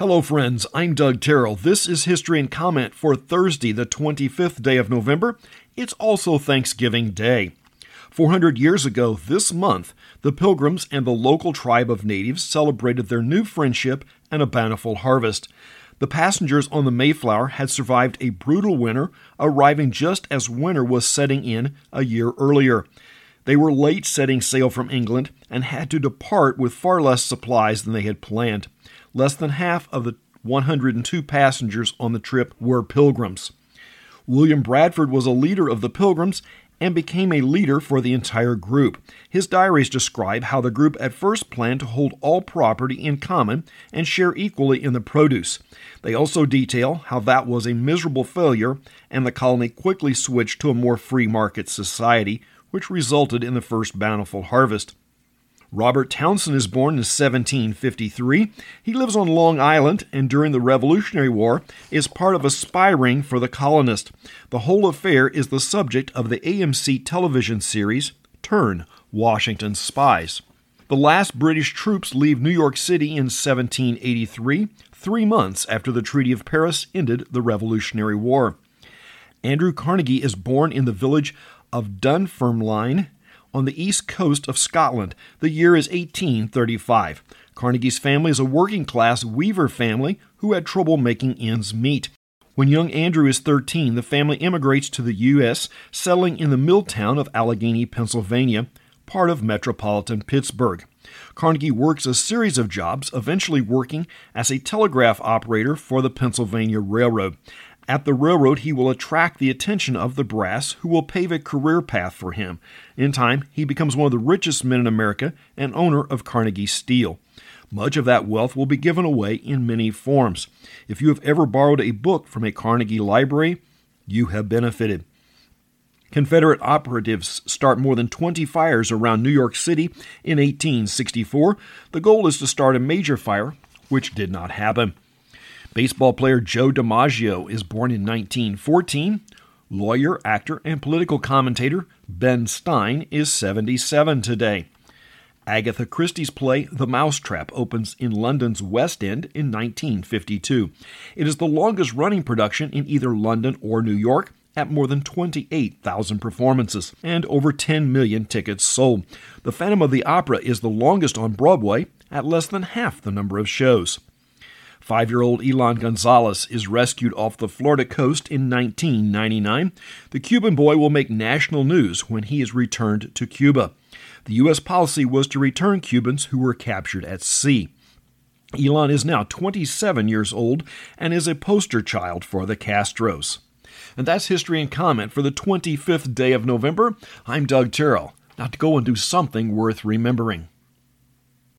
Hello, friends. I'm Doug Terrell. This is History and Comment for Thursday, the 25th day of November. It's also Thanksgiving Day. 400 years ago this month, the Pilgrims and the local tribe of natives celebrated their new friendship and a bountiful harvest. The passengers on the Mayflower had survived a brutal winter, arriving just as winter was setting in a year earlier. They were late setting sail from England and had to depart with far less supplies than they had planned. Less than half of the 102 passengers on the trip were pilgrims. William Bradford was a leader of the pilgrims and became a leader for the entire group. His diaries describe how the group at first planned to hold all property in common and share equally in the produce. They also detail how that was a miserable failure and the colony quickly switched to a more free market society, which resulted in the first bountiful harvest. Robert Townsend is born in 1753. He lives on Long Island and during the Revolutionary War is part of a spy ring for the colonists. The whole affair is the subject of the AMC television series Turn Washington's Spies. The last British troops leave New York City in 1783, three months after the Treaty of Paris ended the Revolutionary War. Andrew Carnegie is born in the village of Dunfermline on the east coast of Scotland. The year is 1835. Carnegie's family is a working class weaver family who had trouble making ends meet. When young Andrew is 13, the family immigrates to the U.S., settling in the mill town of Allegheny, Pennsylvania, part of metropolitan Pittsburgh. Carnegie works a series of jobs, eventually working as a telegraph operator for the Pennsylvania Railroad. At the railroad, he will attract the attention of the brass, who will pave a career path for him. In time, he becomes one of the richest men in America and owner of Carnegie Steel. Much of that wealth will be given away in many forms. If you have ever borrowed a book from a Carnegie library, you have benefited. Confederate operatives start more than 20 fires around New York City in 1864. The goal is to start a major fire, which did not happen. Baseball player Joe DiMaggio is born in 1914. Lawyer, actor, and political commentator Ben Stein is 77 today. Agatha Christie's play The Mousetrap opens in London's West End in 1952. It is the longest running production in either London or New York at more than 28,000 performances and over 10 million tickets sold. The Phantom of the Opera is the longest on Broadway at less than half the number of shows. Five year old Elián Gonzalez is rescued off the Florida coast in 1999. The Cuban boy will make national news when he is returned to Cuba. The U.S. policy was to return Cubans who were captured at sea. Elián is now 27 years old and is a poster child for the Castros. And that's History and Comment for the 25th day of November. I'm Doug Terrell. Now to go and do something worth remembering.